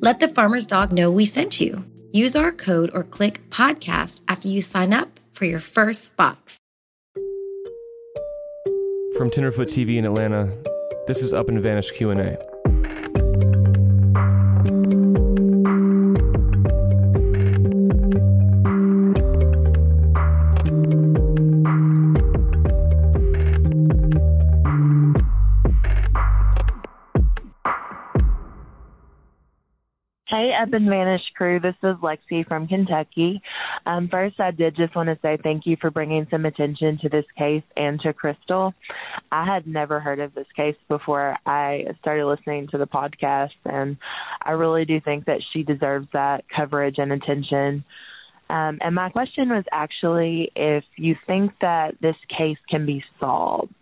Let the farmer's dog know we sent you. Use our code or click podcast after you sign up for your first box. From Tenderfoot TV in Atlanta, this is Up and Vanished Q&A. Up and Vanished crew. This is Lexi from Kentucky. Um, first, I did just want to say thank you for bringing some attention to this case and to Kristal. I had never heard of this case before I started listening to the podcast, and I really do think that she deserves that coverage and attention. Um, and my question was actually if you think that this case can be solved.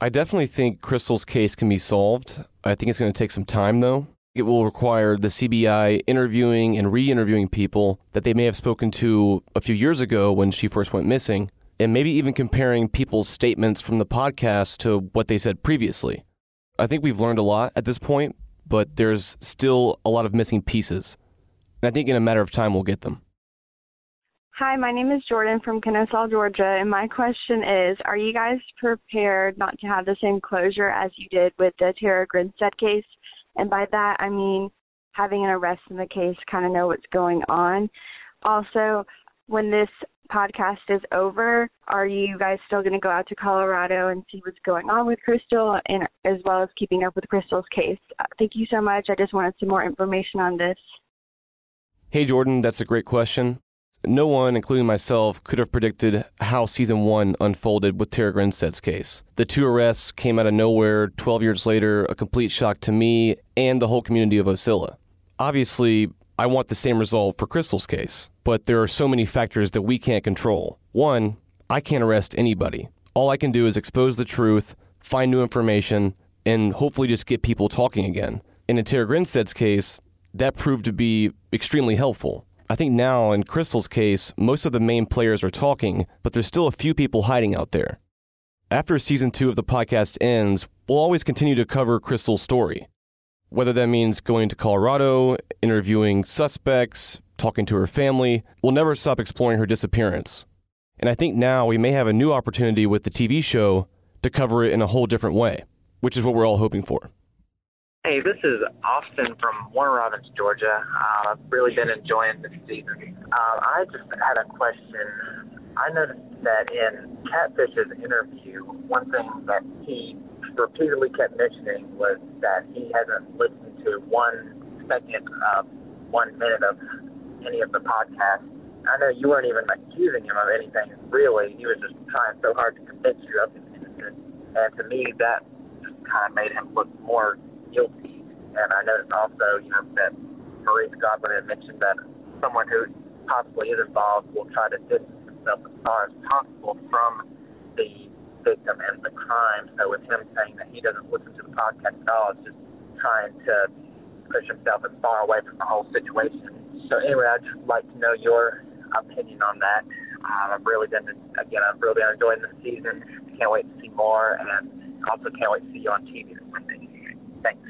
I definitely think Kristal's case can be solved. I think it's going to take some time, though. It will require the CBI interviewing and re interviewing people that they may have spoken to a few years ago when she first went missing, and maybe even comparing people's statements from the podcast to what they said previously. I think we've learned a lot at this point, but there's still a lot of missing pieces. And I think in a matter of time, we'll get them. Hi, my name is Jordan from Kennesaw, Georgia, and my question is Are you guys prepared not to have the same closure as you did with the Tara Grinstead case? And by that, I mean having an arrest in the case, kind of know what's going on. Also, when this podcast is over, are you guys still going to go out to Colorado and see what's going on with Kristal and as well as keeping up with Kristal's case? Uh, thank you so much. I just wanted some more information on this. Hey, Jordan, that's a great question. No one, including myself, could have predicted how season one unfolded with Tara Grinstead's case. The two arrests came out of nowhere 12 years later, a complete shock to me and the whole community of Ocilla. Obviously, I want the same result for Kristal's case, but there are so many factors that we can't control. One, I can't arrest anybody. All I can do is expose the truth, find new information, and hopefully just get people talking again. In Tara Grinstead's case, that proved to be extremely helpful. I think now, in Kristal's case, most of the main players are talking, but there's still a few people hiding out there. After season two of the podcast ends, we'll always continue to cover Kristal's story. Whether that means going to Colorado, interviewing suspects, talking to her family, we'll never stop exploring her disappearance. And I think now we may have a new opportunity with the TV show to cover it in a whole different way, which is what we're all hoping for. Hey, this is Austin from Warner Robins, Georgia. Uh, I've really been enjoying this season. Uh, I just had a question. I noticed that in Catfish's interview, one thing that he repeatedly kept mentioning was that he hasn't listened to one second of one minute of any of the podcasts. I know you weren't even accusing him of anything, really. He was just trying so hard to convince you of his innocence. And to me, that kind of made him look more guilty. And I noticed also, you know, that Maurice Godwin had mentioned that someone who possibly is involved will try to distance himself as far as possible from the victim and the crime. So with him saying that he doesn't listen to the podcast at all, it's just trying to push himself as far away from the whole situation. So anyway, I'd just like to know your opinion on that. Uh, I've really been, again, I've really been enjoying this season. Can't wait to see more, and also can't wait to see you on TV this Monday. Thanks.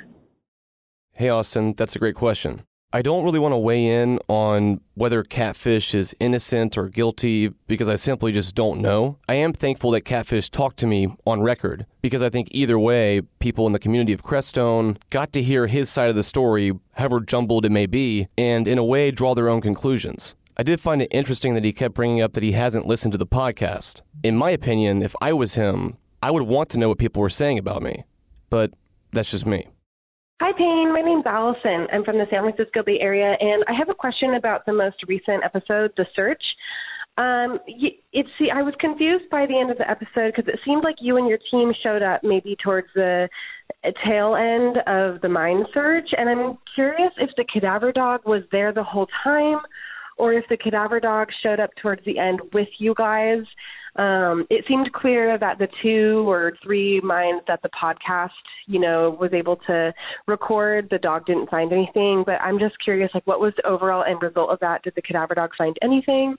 Hey, Austin, that's a great question. I don't really want to weigh in on whether Catfish is innocent or guilty because I simply just don't know. I am thankful that Catfish talked to me on record because I think either way, people in the community of Crestone got to hear his side of the story, however jumbled it may be, and in a way draw their own conclusions. I did find it interesting that he kept bringing up that he hasn't listened to the podcast. In my opinion, if I was him, I would want to know what people were saying about me. But that's just me. Hi, Payne. My name's Allison. I'm from the San Francisco Bay Area, and I have a question about the most recent episode, The Search. Um, it's see, I was confused by the end of the episode because it seemed like you and your team showed up maybe towards the tail end of the mine search, and I'm curious if the cadaver dog was there the whole time, or if the cadaver dog showed up towards the end with you guys. Um, it seemed clear that the two or three mines that the podcast, you know, was able to record, the dog didn't find anything. But I'm just curious, like, what was the overall end result of that? Did the cadaver dog find anything?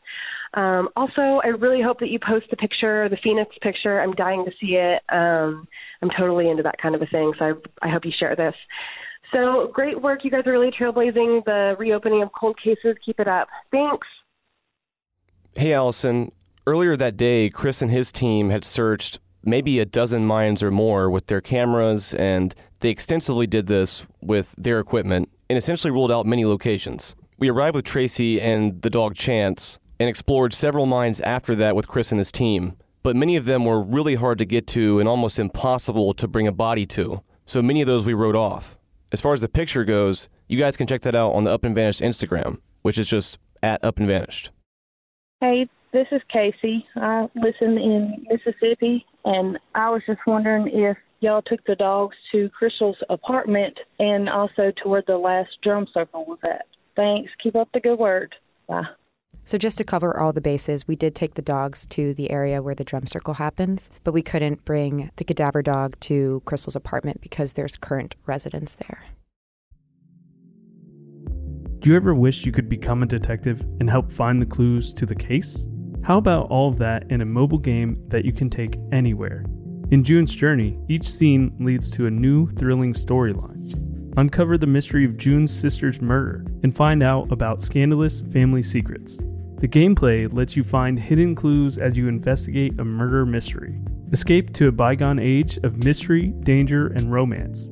Um, also, I really hope that you post the picture, the Phoenix picture. I'm dying to see it. Um, I'm totally into that kind of a thing, so I, I hope you share this. So great work. You guys are really trailblazing the reopening of cold cases. Keep it up. Thanks. Hey, Allison. Earlier that day, Chris and his team had searched maybe a dozen mines or more with their cameras, and they extensively did this with their equipment and essentially ruled out many locations. We arrived with Tracy and the dog Chance and explored several mines after that with Chris and his team, but many of them were really hard to get to and almost impossible to bring a body to, so many of those we wrote off. As far as the picture goes, you guys can check that out on the Up and Vanished Instagram, which is just at Up and Vanished. Hey, this is Casey. I listen in Mississippi, and I was just wondering if y'all took the dogs to Kristal's apartment and also to where the last drum circle was at. Thanks. Keep up the good work. Bye. So, just to cover all the bases, we did take the dogs to the area where the drum circle happens, but we couldn't bring the cadaver dog to Kristal's apartment because there's current residents there. Do you ever wish you could become a detective and help find the clues to the case? How about all of that in a mobile game that you can take anywhere? In June's Journey, each scene leads to a new, thrilling storyline. Uncover the mystery of June's sister's murder and find out about scandalous family secrets. The gameplay lets you find hidden clues as you investigate a murder mystery. Escape to a bygone age of mystery, danger, and romance.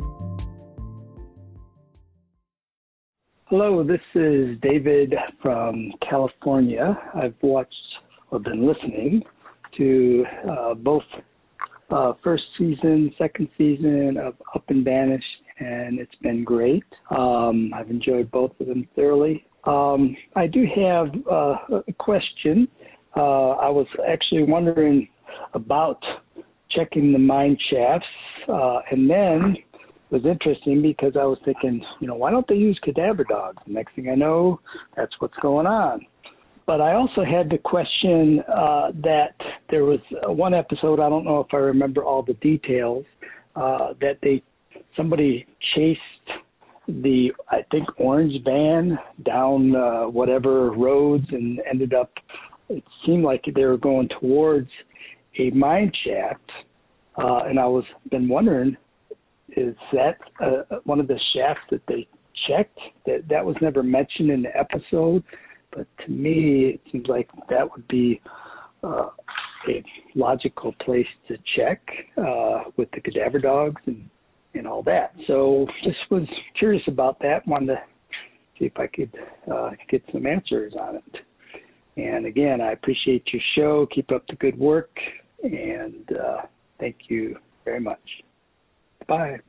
Hello, this is David from California. I've watched or been listening to uh, both uh, first season, second season of Up and Vanished, and it's been great. Um, I've enjoyed both of them thoroughly. Um, I do have uh, a question. Uh, I was actually wondering about checking the mine shafts, uh, and then was interesting because I was thinking, you know, why don't they use cadaver dogs? The next thing I know, that's what's going on. But I also had the question uh, that there was one episode. I don't know if I remember all the details. Uh, that they somebody chased the I think orange van down uh, whatever roads and ended up. It seemed like they were going towards a mine shaft, uh, and I was been wondering, is that uh, one of the shafts that they checked? That that was never mentioned in the episode, but to me it seems like that would be uh, a logical place to check uh, with the cadaver dogs and and all that. So just was curious about that. Wanted to see if I could uh, get some answers on it. And again, I appreciate your show. Keep up the good work, and uh, thank you very much. Bye.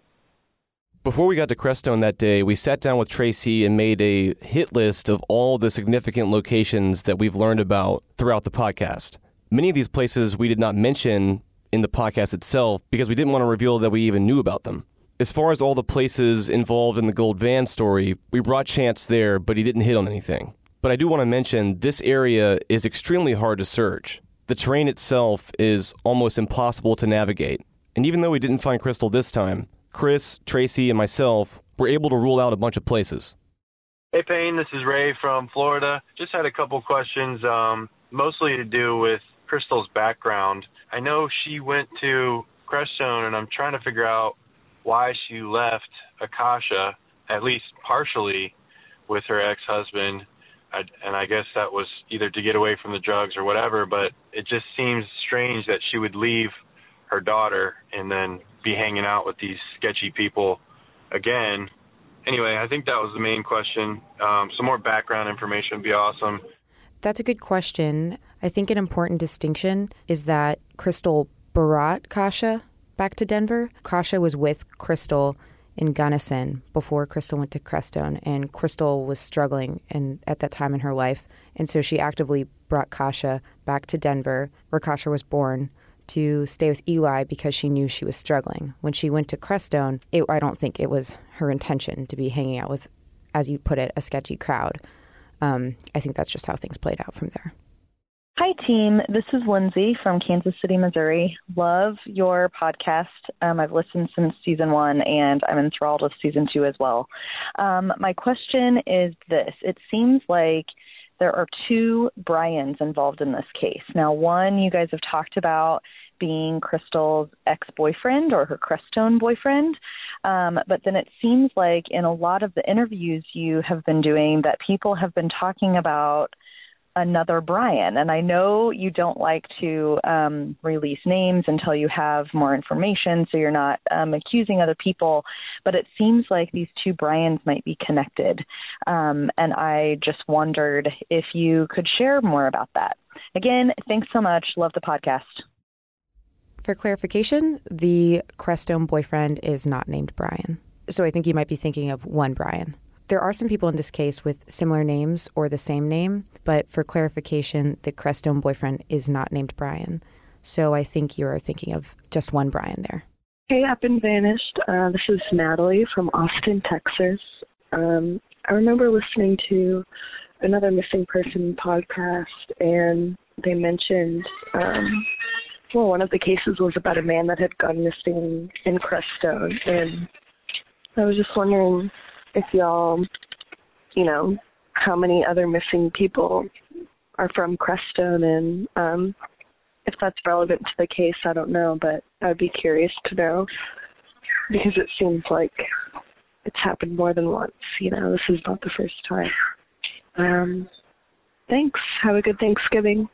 Before we got to Crestone that day, we sat down with Tracy and made a hit list of all the significant locations that we've learned about throughout the podcast. Many of these places we did not mention in the podcast itself because we didn't want to reveal that we even knew about them. As far as all the places involved in the gold van story, we brought Chance there, but he didn't hit on anything. But I do want to mention this area is extremely hard to search. The terrain itself is almost impossible to navigate. And even though we didn't find Kristal this time, Chris, Tracy, and myself were able to rule out a bunch of places. Hey, Payne, this is Ray from Florida. Just had a couple questions, um, mostly to do with Kristal's background. I know she went to Crestone, and I'm trying to figure out why she left Akasha, at least partially, with her ex-husband. And I guess that was either to get away from the drugs or whatever. But it just seems strange that she would leave her daughter and then be hanging out with these sketchy people again. Anyway, I think that was the main question. Um, some more background information would be awesome. That's a good question. I think an important distinction is that Kristal brought Kasha back to Denver. Kasha was with Kristal in Gunnison before Kristal went to Crestone, and Kristal was struggling and at that time in her life, and so she actively brought Kasha back to Denver, where Kasha was born, to stay with Eli because she knew she was struggling. When she went to Crestone, it, I don't think it was her intention to be hanging out with, as you put it, a sketchy crowd. Um, I think that's just how things played out from there. Hi, team. This is Lindsay from Kansas City, Missouri. Love your podcast. Um, I've listened since season one, and I'm enthralled with season two as well. Um, my question is this It seems like there are two Brians involved in this case. Now, one you guys have talked about being Kristal's ex boyfriend or her Crestone boyfriend. Um, but then it seems like in a lot of the interviews you have been doing that people have been talking about another Brian. And I know you don't like to um, release names until you have more information, so you're not um, accusing other people. But it seems like these two Brians might be connected. Um, and I just wondered if you could share more about that. Again, thanks so much. Love the podcast. For clarification, the Crestone boyfriend is not named Brian. So I think you might be thinking of one Brian. There are some people in this case with similar names or the same name, but for clarification, the Crestone boyfriend is not named Brian. So I think you're thinking of just one Brian there. Hey, Up and Vanished. Uh, this is Natalie from Austin, Texas. Um, I remember listening to another missing person podcast, and they mentioned, um, well, one of the cases was about a man that had gone missing in Crestone, and I was just wondering if y'all, you know, how many other missing people are from Crestone and um if that's relevant to the case, I don't know, but I'd be curious to know because it seems like it's happened more than once, you know, this is not the first time. Um thanks. Have a good Thanksgiving.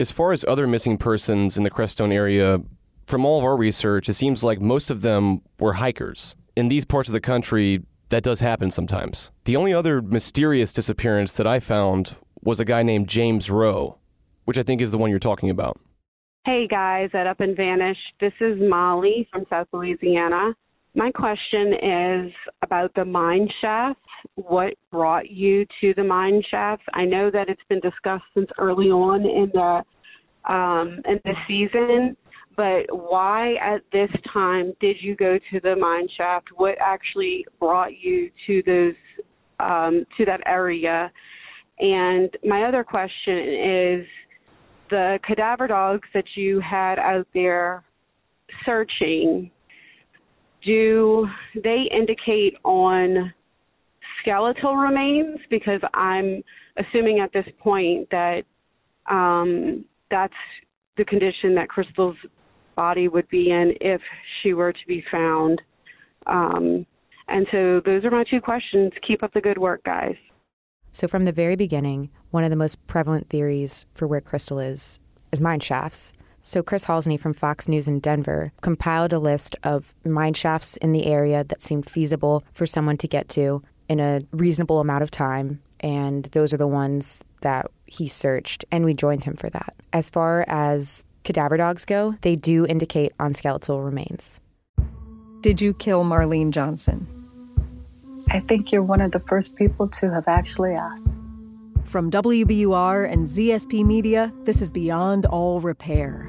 As far as other missing persons in the Crestone area, from all of our research, it seems like most of them were hikers. In these parts of the country, that does happen sometimes. The only other mysterious disappearance that I found was a guy named James Rowe, which I think is the one you're talking about. Hey guys at Up and Vanish. This is Molly from South Louisiana. My question is about the mine shafts. What brought you to the mine shafts? I know that it's been discussed since early on in the um, in the season, but why at this time did you go to the mine shaft? What actually brought you to those um, to that area? And my other question is the cadaver dogs that you had out there searching. Do they indicate on skeletal remains? Because I'm assuming at this point that um, that's the condition that Kristal's body would be in if she were to be found. Um, and so those are my two questions. Keep up the good work, guys. So, from the very beginning, one of the most prevalent theories for where Kristal is is mine shafts. So, Chris Halsne from Fox News in Denver compiled a list of mine shafts in the area that seemed feasible for someone to get to in a reasonable amount of time. And those are the ones that he searched, and we joined him for that. As far as cadaver dogs go, they do indicate on skeletal remains. Did you kill Marlene Johnson? I think you're one of the first people to have actually asked. From WBUR and ZSP Media, this is Beyond All Repair,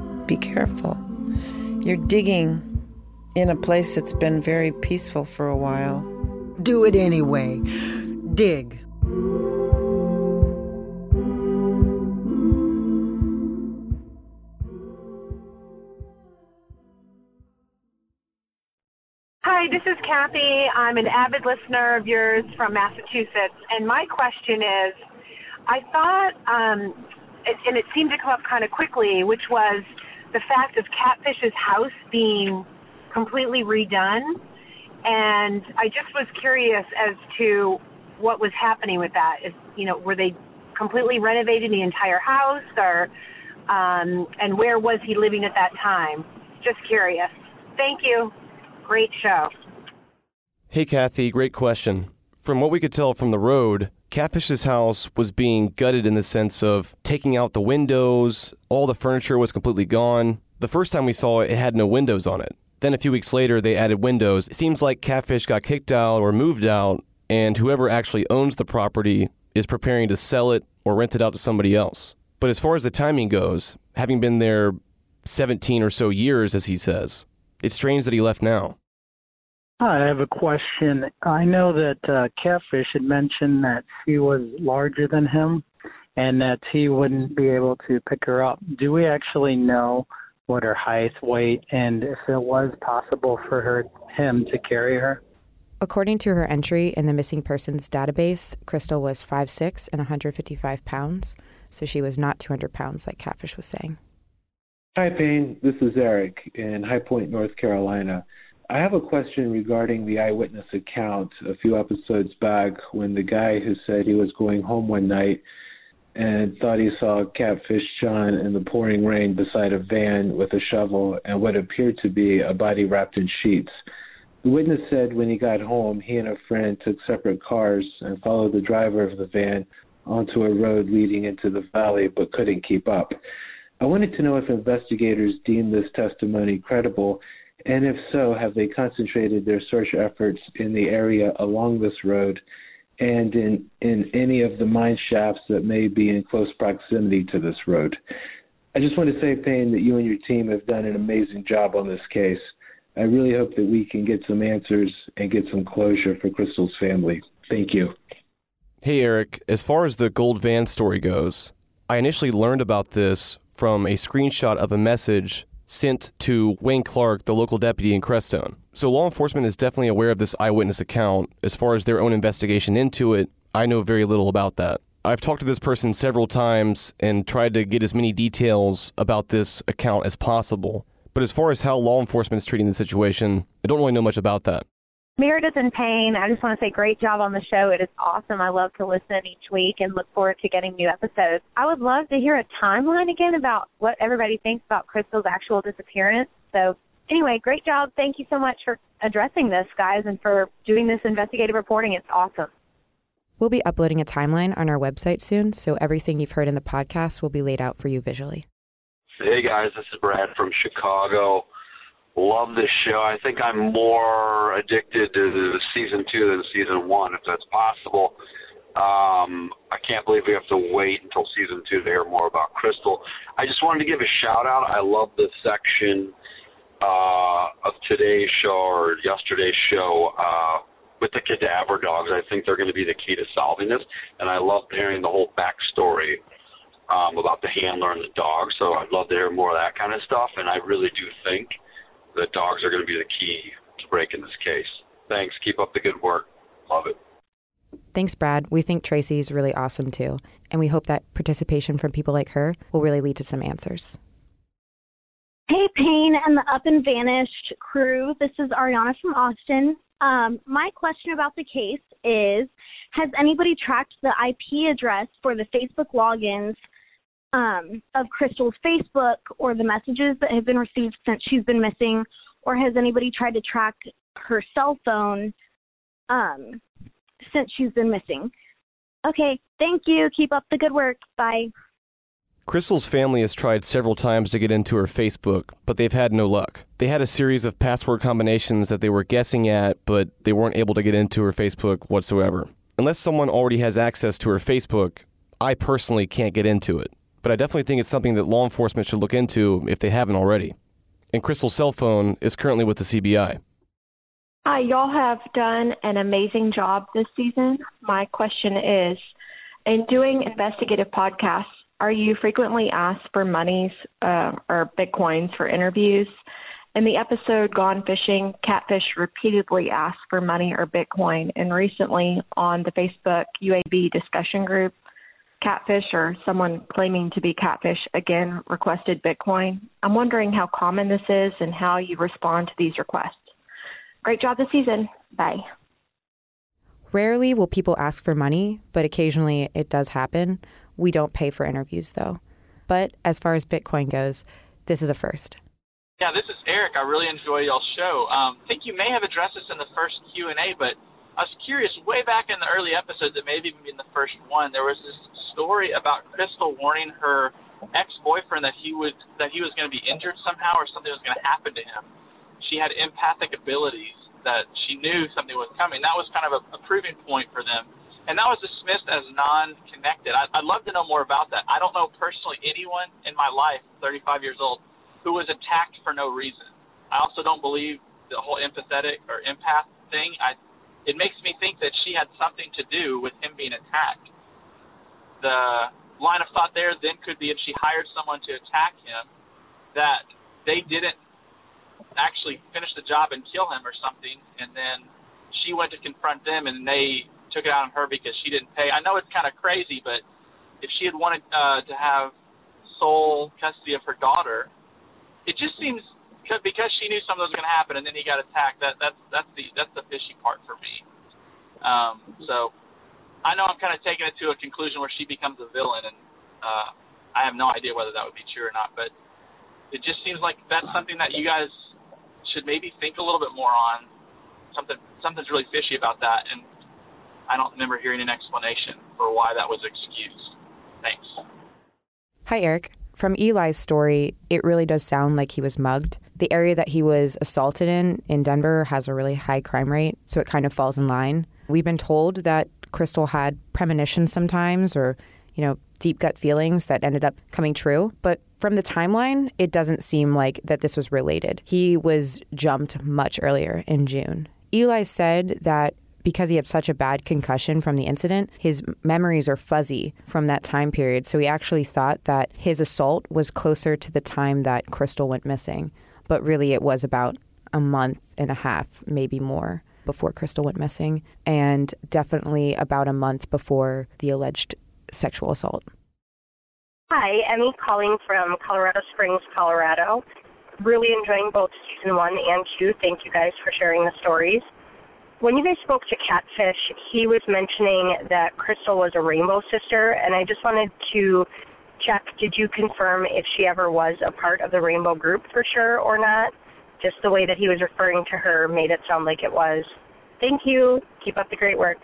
Be careful. You're digging in a place that's been very peaceful for a while. Do it anyway. Dig. Hi, this is Kathy. I'm an avid listener of yours from Massachusetts, and my question is I thought, um, it, and it seemed to come up kind of quickly, which was the fact of Catfish's house being completely redone. And I just was curious as to what was happening with that. Is you know, were they completely renovating the entire house, or um, and where was he living at that time? Just curious. Thank you. Great show. Hey, Kathy, great question. From what we could tell from the road, Catfish's house was being gutted in the sense of taking out the windows, all the furniture was completely gone. The first time we saw it, it had no windows on it. Then a few weeks later, they added windows. It seems like Catfish got kicked out or moved out, and whoever actually owns the property is preparing to sell it or rent it out to somebody else. But as far as the timing goes, having been there 17 or so years, as he says, it's strange that he left now. Hi, I have a question. I know that uh, Catfish had mentioned that she was larger than him and that he wouldn't be able to pick her up. Do we actually know what her height, weight, and if it was possible for her him to carry her? According to her entry in the missing persons database, Kristal was 5'6 and 155 pounds, so she was not 200 pounds like Catfish was saying. Hi, Payne. This is Eric in High Point, North Carolina. I have a question regarding the eyewitness account a few episodes back when the guy who said he was going home one night and thought he saw Catfish John in the pouring rain beside a van with a shovel and what appeared to be a body wrapped in sheets. The witness said when he got home, he and a friend took separate cars and followed the driver of the van onto a road leading into the valley but couldn't keep up. I wanted to know if investigators deemed this testimony credible and if so, have they concentrated their search efforts in the area along this road and in, in any of the mine shafts that may be in close proximity to this road? I just want to say, Payne, that you and your team have done an amazing job on this case. I really hope that we can get some answers and get some closure for Kristal's family. Thank you. Hey, Eric, as far as the gold van story goes, I initially learned about this from a screenshot of a message sent to Wayne Clark, the local deputy in Crestone. So law enforcement is definitely aware of this eyewitness account. As far as their own investigation into it, I know very little about that. I've talked to this person several times and tried to get as many details about this account as possible. But as far as how law enforcement is treating the situation, I don't really know much about that. Meredith and Payne, I just want to say great job on the show. It is awesome. I love to listen each week and look forward to getting new episodes. I would love to hear a timeline again about what everybody thinks about Kristal's actual disappearance. So, anyway, great job. Thank you so much for addressing this, guys, and for doing this investigative reporting. It's awesome. We'll be uploading a timeline on our website soon, so everything you've heard in the podcast will be laid out for you visually. Hey guys, this is Brad from Chicago. Love this show. I think I'm more addicted to season two than season one, if that's possible. Um, I can't believe we have to wait until season two to hear more about Kristal. I just wanted to give a shout out. I love the section uh, of today's show or yesterday's show uh, with the cadaver dogs. I think they're going to be the key to solving this, and I love hearing the whole backstory um, about the handler and the dog. So I'd love to hear more of that kind of stuff, and I really do think the dogs are going to be the key to breaking this case. Thanks. Keep up the good work. Love it. Thanks, Brad. We think Tracy is really awesome too, and we hope that participation from people like her will really lead to some answers. Hey, Payne and the Up and Vanished crew. This is Ariana from Austin. Um, my question about the case is Has anybody tracked the IP address for the Facebook logins um, of Kristal's Facebook or the messages that have been received since she's been missing, or has anybody tried to track her cell phone um, since she's been missing? Okay, thank you. Keep up the good work. Bye. Kristal's family has tried several times to get into her Facebook, but they've had no luck. They had a series of password combinations that they were guessing at, but they weren't able to get into her Facebook whatsoever. Unless someone already has access to her Facebook, I personally can't get into it but I definitely think it's something that law enforcement should look into if they haven't already. And Kristal's cell phone is currently with the CBI. Hi, y'all have done an amazing job this season. My question is in doing investigative podcasts, are you frequently asked for monies uh, or bitcoins for interviews? In the episode Gone Fishing, Catfish repeatedly asked for money or Bitcoin, and recently on the Facebook UAV discussion group, Catfish or someone claiming to be Catfish again requested Bitcoin. I'm wondering how common this is and how you respond to these requests. Great job this season. Bye. Rarely will people ask for money, but occasionally it does happen. We don't pay for interviews though. But as far as Bitcoin goes, this is a first. Yeah, this is Eric. I really enjoy y'all's show. Um, I think you may have addressed this in the first Q and A, but I was curious. Way back in the early episodes, it may have even been the first one. There was this story about Kristal warning her ex-boyfriend that he would that he was going to be injured somehow or something was going to happen to him. She had empathic abilities that she knew something was coming. That was kind of a, a proving point for them, and that was dismissed as non-connected. I, I'd love to know more about that. I don't know personally anyone in my life, 35 years old, who was attacked for no reason. I also don't believe the whole empathetic or empath thing. I it makes me think that she had something to do with him being attacked the line of thought there then could be if she hired someone to attack him, that they didn't actually finish the job and kill him or something, and then she went to confront them and they took it out on her because she didn't pay. I know it's kind of crazy, but if she had wanted uh, to have sole custody of her daughter, it just seems because she knew something was going to happen and then he got attacked. That that's that's the that's the fishy part for me. Um, so I know I'm kind of taking it to a conclusion where she becomes a villain, and uh, I have no idea whether that would be true or not. But it just seems like that's something that you guys should maybe think a little bit more on. Something something's really fishy about that, and I don't remember hearing an explanation for why that was excused. Thanks. Hi, Eric. From Eli's story, it really does sound like he was mugged. The area that he was assaulted in in Denver has a really high crime rate, so it kind of falls in line. We've been told that Kristal had premonitions sometimes or, you know, deep gut feelings that ended up coming true. But from the timeline, it doesn't seem like that this was related. He was jumped much earlier in June. Eli said that because he had such a bad concussion from the incident, his memories are fuzzy from that time period. So he actually thought that his assault was closer to the time that Kristal went missing. But really, it was about a month and a half, maybe more before Kristal went missing, and definitely about a month before the alleged sexual assault. Hi, Emmy calling from Colorado Springs, Colorado. Really enjoying both season one and two. Thank you guys for sharing the stories. when you guys spoke to Catfish, he was mentioning that Kristal was a rainbow sister, and I just wanted to check did you confirm if she ever was a part of the rainbow group for sure or not? Just the way that he was referring to her made it sound like it was. Thank you. Keep up the great work.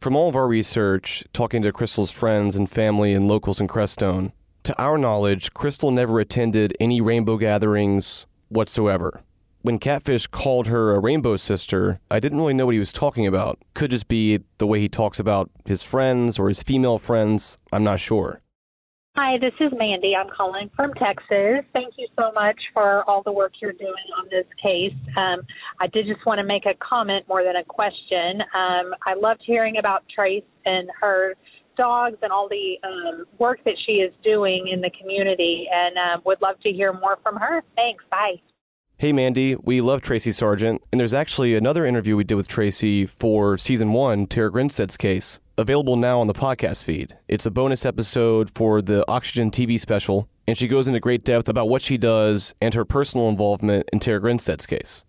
From all of our research, talking to Kristal's friends and family and locals in Crestone, to our knowledge, Kristal never attended any rainbow gatherings whatsoever. When Catfish called her a rainbow sister, I didn't really know what he was talking about. Could just be the way he talks about his friends or his female friends. I'm not sure. Hi, this is Mandy. I'm calling from Texas. Thank you so much for all the work you're doing on this case. Um, I did just want to make a comment more than a question. Um, I loved hearing about Trace and her dogs and all the um, work that she is doing in the community, and uh, would love to hear more from her. Thanks. Bye. Hey, Mandy, we love Tracy Sargent, and there's actually another interview we did with Tracy for season one, Tara Grinstead's case, available now on the podcast feed. It's a bonus episode for the Oxygen TV special, and she goes into great depth about what she does and her personal involvement in Tara Grinstead's case.